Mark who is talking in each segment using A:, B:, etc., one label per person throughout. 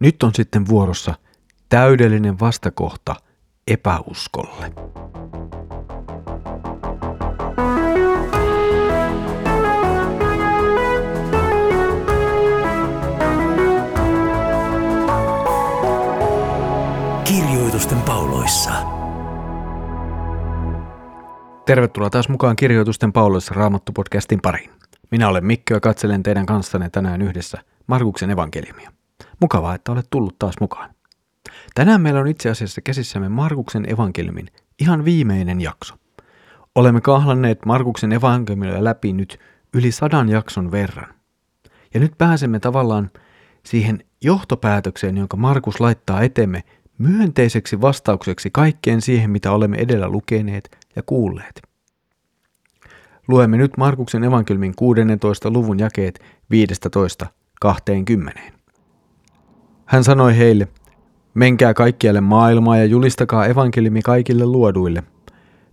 A: Nyt on sitten vuorossa täydellinen vastakohta epäuskolle.
B: Kirjoitusten pauloissa.
A: Tervetuloa taas mukaan Kirjoitusten pauloissa Raamattu-podcastin pariin. Minä olen Mikko ja katselen teidän kanssanne tänään yhdessä Markuksen evankeliumia. Mukavaa, että olet tullut taas mukaan. Tänään meillä on itse asiassa käsissämme Markuksen evankeliumin ihan viimeinen jakso. Olemme kahlanneet Markuksen evankeliumia läpi nyt yli sadan jakson verran. Ja nyt pääsemme tavallaan siihen johtopäätökseen, jonka Markus laittaa etemme myönteiseksi vastaukseksi kaikkeen siihen, mitä olemme edellä lukeneet ja kuulleet. Luemme nyt Markuksen evankeliumin 16. luvun jakeet 15-20. Hän sanoi heille, menkää kaikkialle maailmaa ja julistakaa evankeliumi kaikille luoduille.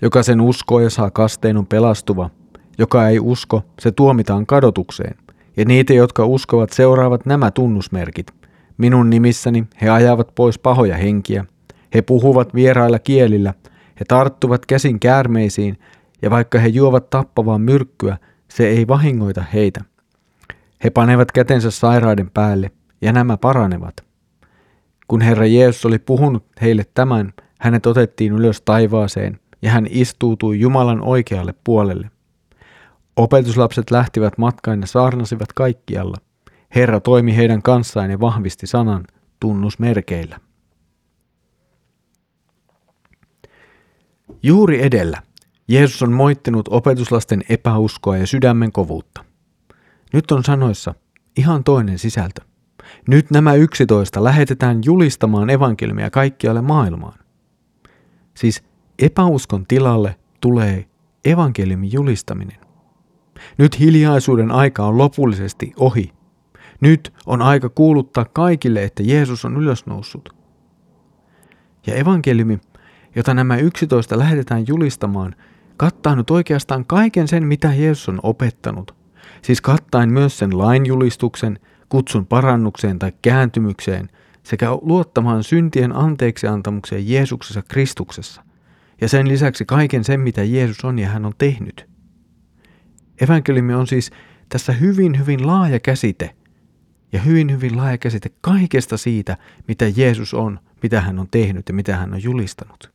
A: Joka sen uskoo ja saa kasteen on pelastuva. Joka ei usko, se tuomitaan kadotukseen. Ja niitä, jotka uskovat, seuraavat nämä tunnusmerkit. Minun nimissäni he ajavat pois pahoja henkiä. He puhuvat vierailla kielillä. He tarttuvat käsin käärmeisiin, ja vaikka he juovat tappavaa myrkkyä, se ei vahingoita heitä. He panevat kätensä sairaiden päälle, ja nämä paranevat. Kun Herra Jeesus oli puhunut heille tämän, hänet otettiin ylös taivaaseen, ja hän istuutui Jumalan oikealle puolelle. Opetuslapset lähtivät matkaan ja saarnasivat kaikkialla. Herra toimi heidän kanssaan ja vahvisti sanan tunnusmerkeillä. Juuri edellä Jeesus on moittinut opetuslasten epäuskoa ja sydämen kovuutta. Nyt on sanoissa ihan toinen sisältö. Nyt nämä yksitoista lähetetään julistamaan evankeliumia kaikkialle maailmaan. Siis epäuskon tilalle tulee evankeliumin julistaminen. Nyt hiljaisuuden aika on lopullisesti ohi. Nyt on aika kuuluttaa kaikille, että Jeesus on ylösnoussut. Ja evankeliumi, jota nämä yksitoista lähetetään julistamaan, kattaa nyt oikeastaan kaiken sen, mitä Jeesus on opettanut. Siis kattaen myös sen lainjulistuksen, kutsun parannukseen tai kääntymykseen sekä luottamaan syntien anteeksiantamukseen Jeesuksessa Kristuksessa. Ja sen lisäksi kaiken sen, mitä Jeesus on ja hän on tehnyt. Evankeliumi on siis tässä hyvin, hyvin laaja käsite ja hyvin, hyvin laaja käsite kaikesta siitä, mitä Jeesus on, mitä hän on tehnyt ja mitä hän on julistanut.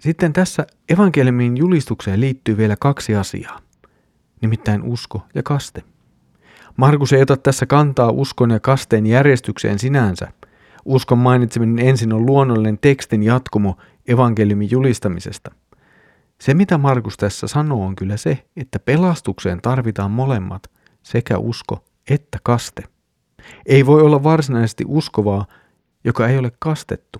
A: Sitten tässä evankeliumin julistukseen liittyy vielä kaksi asiaa, nimittäin usko ja kaste. Markus ei ota tässä kantaa uskon ja kasteen järjestykseen sinänsä. Uskon mainitseminen ensin on luonnollinen tekstin jatkumo evankeliumin julistamisesta. Se, mitä Markus tässä sanoo, on kyllä se, että pelastukseen tarvitaan molemmat, sekä usko että kaste. Ei voi olla varsinaisesti uskovaa, joka ei ole kastettu.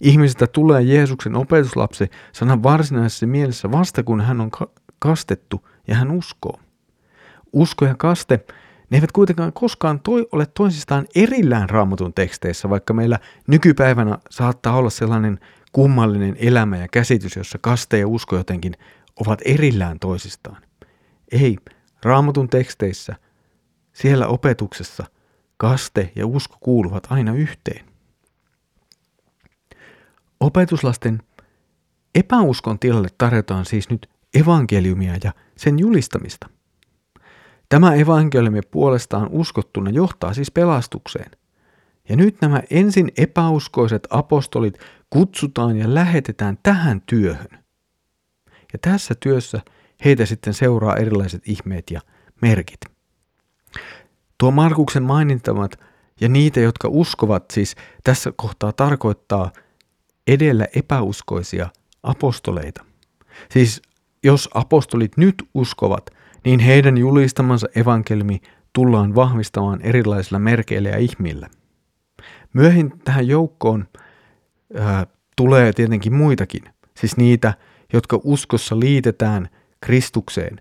A: Ihmisestä tulee Jeesuksen opetuslapsi sanan varsinaisessa mielessä vasta kun hän on kastettu ja hän uskoo. Usko ja kaste, ne eivät kuitenkaan koskaan toi, ole toisistaan erillään raamatun teksteissä, vaikka meillä nykypäivänä saattaa olla sellainen kummallinen elämä ja käsitys, jossa kaste ja usko jotenkin ovat erillään toisistaan. Ei, raamatun teksteissä, siellä opetuksessa, kaste ja usko kuuluvat aina yhteen. Opetuslasten epäuskon tilalle tarjotaan siis nyt evankeliumia ja sen julistamista. Tämä evankeliumi puolestaan uskottuna johtaa siis pelastukseen. Ja nyt nämä ensin epäuskoiset apostolit kutsutaan ja lähetetään tähän työhön. Ja tässä työssä heitä sitten seuraa erilaiset ihmeet ja merkit. Tuo Markuksen mainintamat ja niitä, jotka uskovat, siis tässä kohtaa tarkoittaa edellä epäuskoisia apostoleita. Siis jos apostolit nyt uskovat, niin heidän julistamansa evankeliumi tullaan vahvistamaan erilaisilla merkeillä ja ihmillä. Myöhin tähän joukkoon ää, tulee tietenkin muitakin, siis niitä, jotka uskossa liitetään Kristukseen,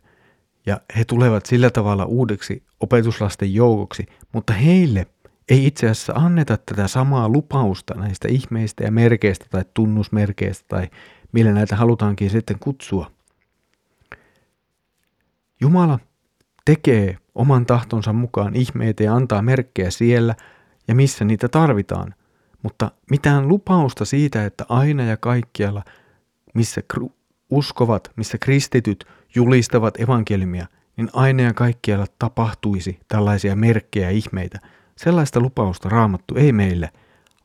A: ja he tulevat sillä tavalla uudeksi opetuslasten joukoksi, mutta heille ei itse asiassa anneta tätä samaa lupausta näistä ihmeistä ja merkeistä tai tunnusmerkeistä tai millä näitä halutaankin sitten kutsua. Jumala tekee oman tahtonsa mukaan ihmeitä ja antaa merkkejä siellä ja missä niitä tarvitaan, mutta mitään lupausta siitä, että aina ja kaikkialla, missä uskovat, missä kristityt julistavat evankeliumia, niin aina ja kaikkialla tapahtuisi tällaisia merkkejä ja ihmeitä. Sellaista lupausta raamattu ei meille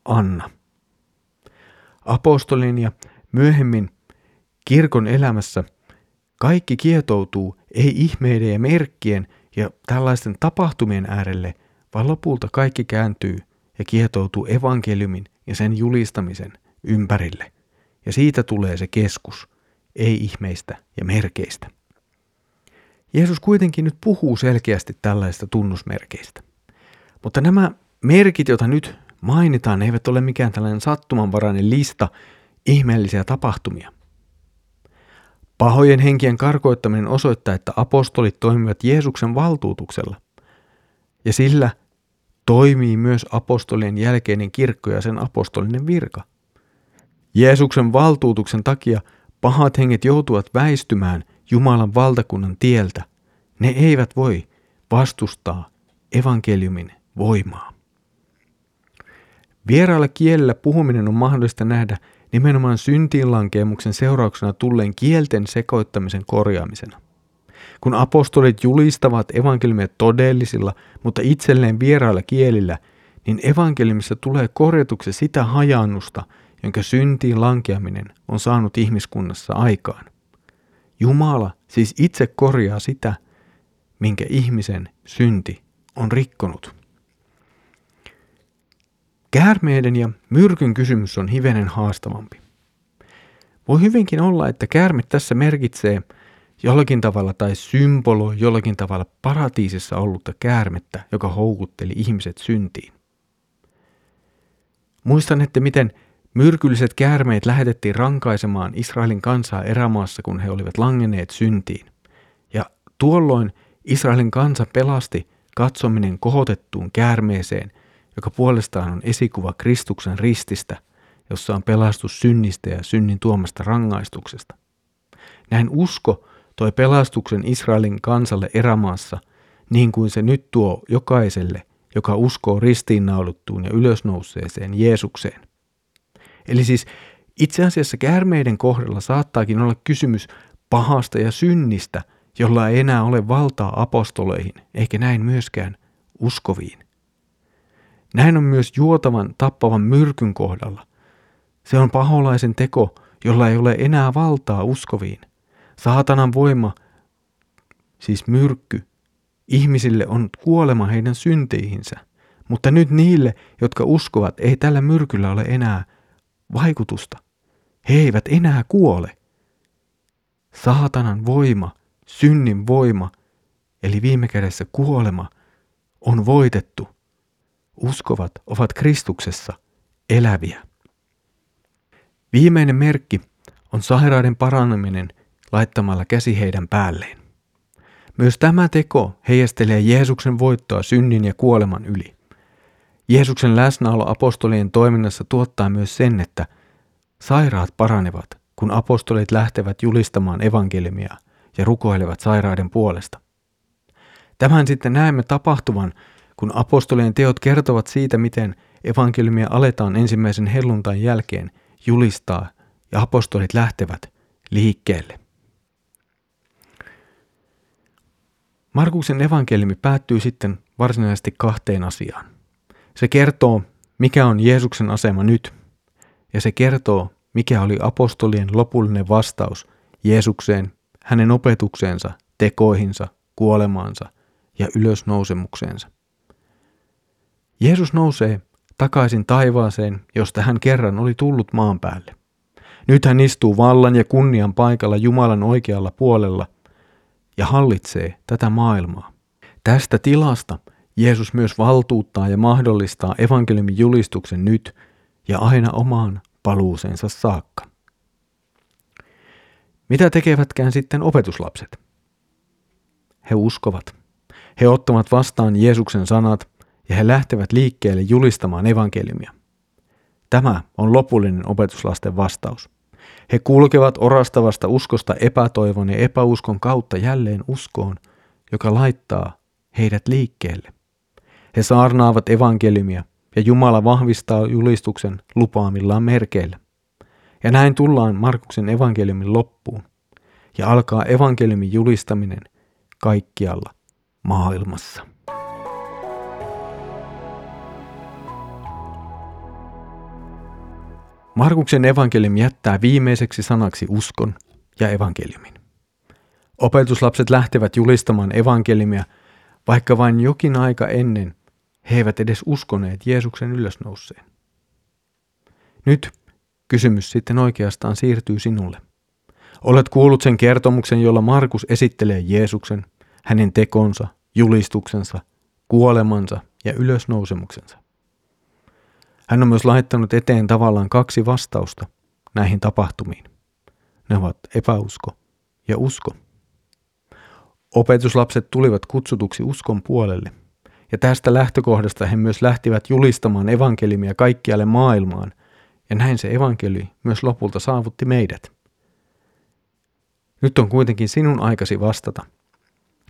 A: anna. Apostolin ja myöhemmin kirkon elämässä kaikki kietoutuu ei ihmeiden ja merkkien ja tällaisten tapahtumien äärelle, vaan lopulta kaikki kääntyy ja kietoutuu evankeliumin ja sen julistamisen ympärille. Ja siitä tulee se keskus, ei ihmeistä ja merkeistä. Jeesus kuitenkin nyt puhuu selkeästi tällaista tunnusmerkeistä. Mutta nämä merkit, joita nyt mainitaan, eivät ole mikään tällainen sattumanvarainen lista ihmeellisiä tapahtumia. Pahojen henkien karkoittaminen osoittaa, että apostolit toimivat Jeesuksen valtuutuksella. Ja sillä toimii myös apostolien jälkeinen kirkko ja sen apostolinen virka. Jeesuksen valtuutuksen takia pahat henget joutuvat väistymään Jumalan valtakunnan tieltä. Ne eivät voi vastustaa evankeliumin voimaa. Vieraalla kielellä puhuminen on mahdollista nähdä nimenomaan syntiinlankeemuksen seurauksena tulleen kielten sekoittamisen korjaamisena. Kun apostolit julistavat evankeliumia todellisilla, mutta itselleen vierailla kielillä, niin evankeliumissa tulee korjatuksi sitä hajannusta, jonka syntiin lankeaminen on saanut ihmiskunnassa aikaan. Jumala siis itse korjaa sitä, minkä ihmisen synti on rikkonut. Käärmeiden ja myrkyn kysymys on hivenen haastavampi. Voi hyvinkin olla, että käärme tässä merkitsee jollakin tavalla tai symboloi jollakin tavalla paratiisissa ollutta käärmettä, joka houkutteli ihmiset syntiin. Muistan, että miten myrkylliset käärmeet lähetettiin rankaisemaan Israelin kansaa erämaassa, kun he olivat langenneet syntiin. Ja tuolloin Israelin kansa pelasti katsominen kohotettuun käärmeeseen – joka puolestaan on esikuva Kristuksen rististä, jossa on pelastus synnistä ja synnin tuomasta rangaistuksesta. Näin usko toi pelastuksen Israelin kansalle erämaassa, niin kuin se nyt tuo jokaiselle, joka uskoo ristiinnauluttuun ja ylösnouseeseen Jeesukseen. Eli siis itse asiassa käärmeiden kohdalla saattaakin olla kysymys pahasta ja synnistä, jolla ei enää ole valtaa apostoleihin, eikä näin myöskään uskoviin. Näin on myös juotavan tappavan myrkyn kohdalla. Se on paholaisen teko, jolla ei ole enää valtaa uskoviin. Saatanan voima, siis myrkky, ihmisille on kuolema heidän synteihinsä. Mutta nyt niille, jotka uskovat, ei tällä myrkyllä ole enää vaikutusta. He eivät enää kuole. Saatanan voima, synnin voima, eli viime kädessä kuolema, on voitettu uskovat ovat Kristuksessa eläviä. Viimeinen merkki on sairaiden paraneminen laittamalla käsi heidän päälleen. Myös tämä teko heijastelee Jeesuksen voittoa synnin ja kuoleman yli. Jeesuksen läsnäolo apostolien toiminnassa tuottaa myös sen, että sairaat paranevat, kun apostolit lähtevät julistamaan evankeliumia ja rukoilevat sairaiden puolesta. Tämän sitten näemme tapahtuvan kun apostolien teot kertovat siitä, miten evankeliumia aletaan ensimmäisen helluntain jälkeen julistaa ja apostolit lähtevät liikkeelle. Markuksen evankeliumi päättyy sitten varsinaisesti kahteen asiaan. Se kertoo, mikä on Jeesuksen asema nyt, ja se kertoo, mikä oli apostolien lopullinen vastaus Jeesukseen, hänen opetukseensa, tekoihinsa, kuolemaansa ja ylösnousemukseensa. Jeesus nousee takaisin taivaaseen, josta hän kerran oli tullut maan päälle. Nyt hän istuu vallan ja kunnian paikalla Jumalan oikealla puolella ja hallitsee tätä maailmaa. Tästä tilasta Jeesus myös valtuuttaa ja mahdollistaa evankeliumin julistuksen nyt ja aina omaan paluuseensa saakka. Mitä tekevätkään sitten opetuslapset? He uskovat. He ottavat vastaan Jeesuksen sanat ja he lähtevät liikkeelle julistamaan evankeliumia. Tämä on lopullinen opetuslasten vastaus. He kulkevat orastavasta uskosta epätoivon ja epäuskon kautta jälleen uskoon, joka laittaa heidät liikkeelle. He saarnaavat evankeliumia ja Jumala vahvistaa julistuksen lupaamillaan merkeillä. Ja näin tullaan Markuksen evankeliumin loppuun ja alkaa evankeliumin julistaminen kaikkialla maailmassa. Markuksen evankeliumi jättää viimeiseksi sanaksi uskon ja evankeliumin. Opetuslapset lähtevät julistamaan evankeliumia, vaikka vain jokin aika ennen he eivät edes uskoneet Jeesuksen ylösnouseen. Nyt kysymys sitten oikeastaan siirtyy sinulle. Olet kuullut sen kertomuksen, jolla Markus esittelee Jeesuksen, hänen tekonsa, julistuksensa, kuolemansa ja ylösnousemuksensa. Hän on myös laittanut eteen tavallaan kaksi vastausta näihin tapahtumiin. Ne ovat epäusko ja usko. Opetuslapset tulivat kutsutuksi uskon puolelle, ja tästä lähtökohdasta he myös lähtivät julistamaan evankelimia kaikkialle maailmaan, ja näin se evankeli myös lopulta saavutti meidät. Nyt on kuitenkin sinun aikasi vastata.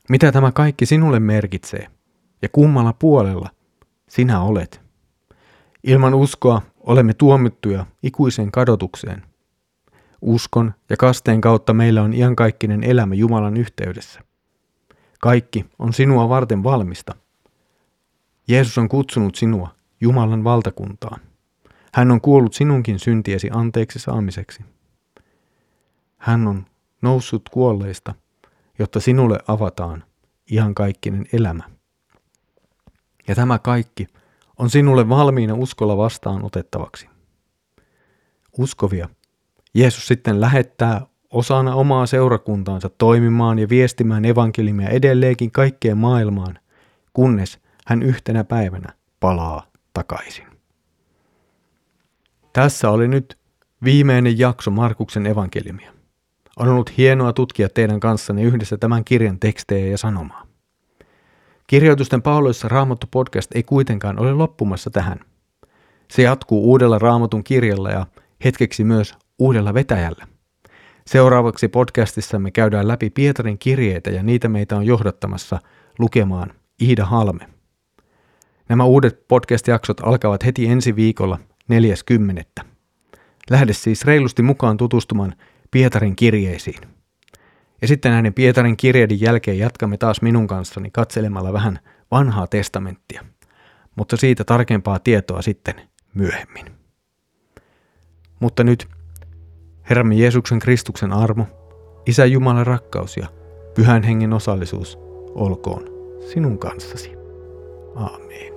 A: Mitä tämä kaikki sinulle merkitsee, ja kummalla puolella sinä olet? Ilman uskoa olemme tuomittuja ikuiseen kadotukseen. Uskon ja kasteen kautta meillä on iankaikkinen elämä Jumalan yhteydessä. Kaikki on sinua varten valmista. Jeesus on kutsunut sinua Jumalan valtakuntaan. Hän on kuollut sinunkin syntiesi anteeksi saamiseksi. Hän on noussut kuolleista, jotta sinulle avataan iankaikkinen elämä. Ja tämä kaikki on sinulle valmiina uskolla vastaan otettavaksi. Uskovia Jeesus sitten lähettää osana omaa seurakuntaansa toimimaan ja viestimään evankelimia edelleenkin kaikkeen maailmaan, kunnes hän yhtenä päivänä palaa takaisin. Tässä oli nyt viimeinen jakso Markuksen evankelimia. On ollut hienoa tutkia teidän kanssanne yhdessä tämän kirjan tekstejä ja sanomaa. Kirjoitusten pauloissa Raamattu podcast ei kuitenkaan ole loppumassa tähän. Se jatkuu uudella Raamatun kirjalla ja hetkeksi myös uudella vetäjällä. Seuraavaksi podcastissamme käydään läpi Pietarin kirjeitä ja niitä meitä on johdattamassa lukemaan Iida Halme. Nämä uudet podcast-jaksot alkavat heti ensi viikolla 40. Lähde siis reilusti mukaan tutustumaan Pietarin kirjeisiin. Ja sitten näiden Pietarin kirjeiden jälkeen jatkamme taas minun kanssani katselemalla vähän vanhaa testamenttia. Mutta siitä tarkempaa tietoa sitten myöhemmin. Mutta nyt Herramme Jeesuksen Kristuksen armo, Isä Jumalan rakkaus ja Pyhän Hengen osallisuus olkoon sinun kanssasi. Aamen.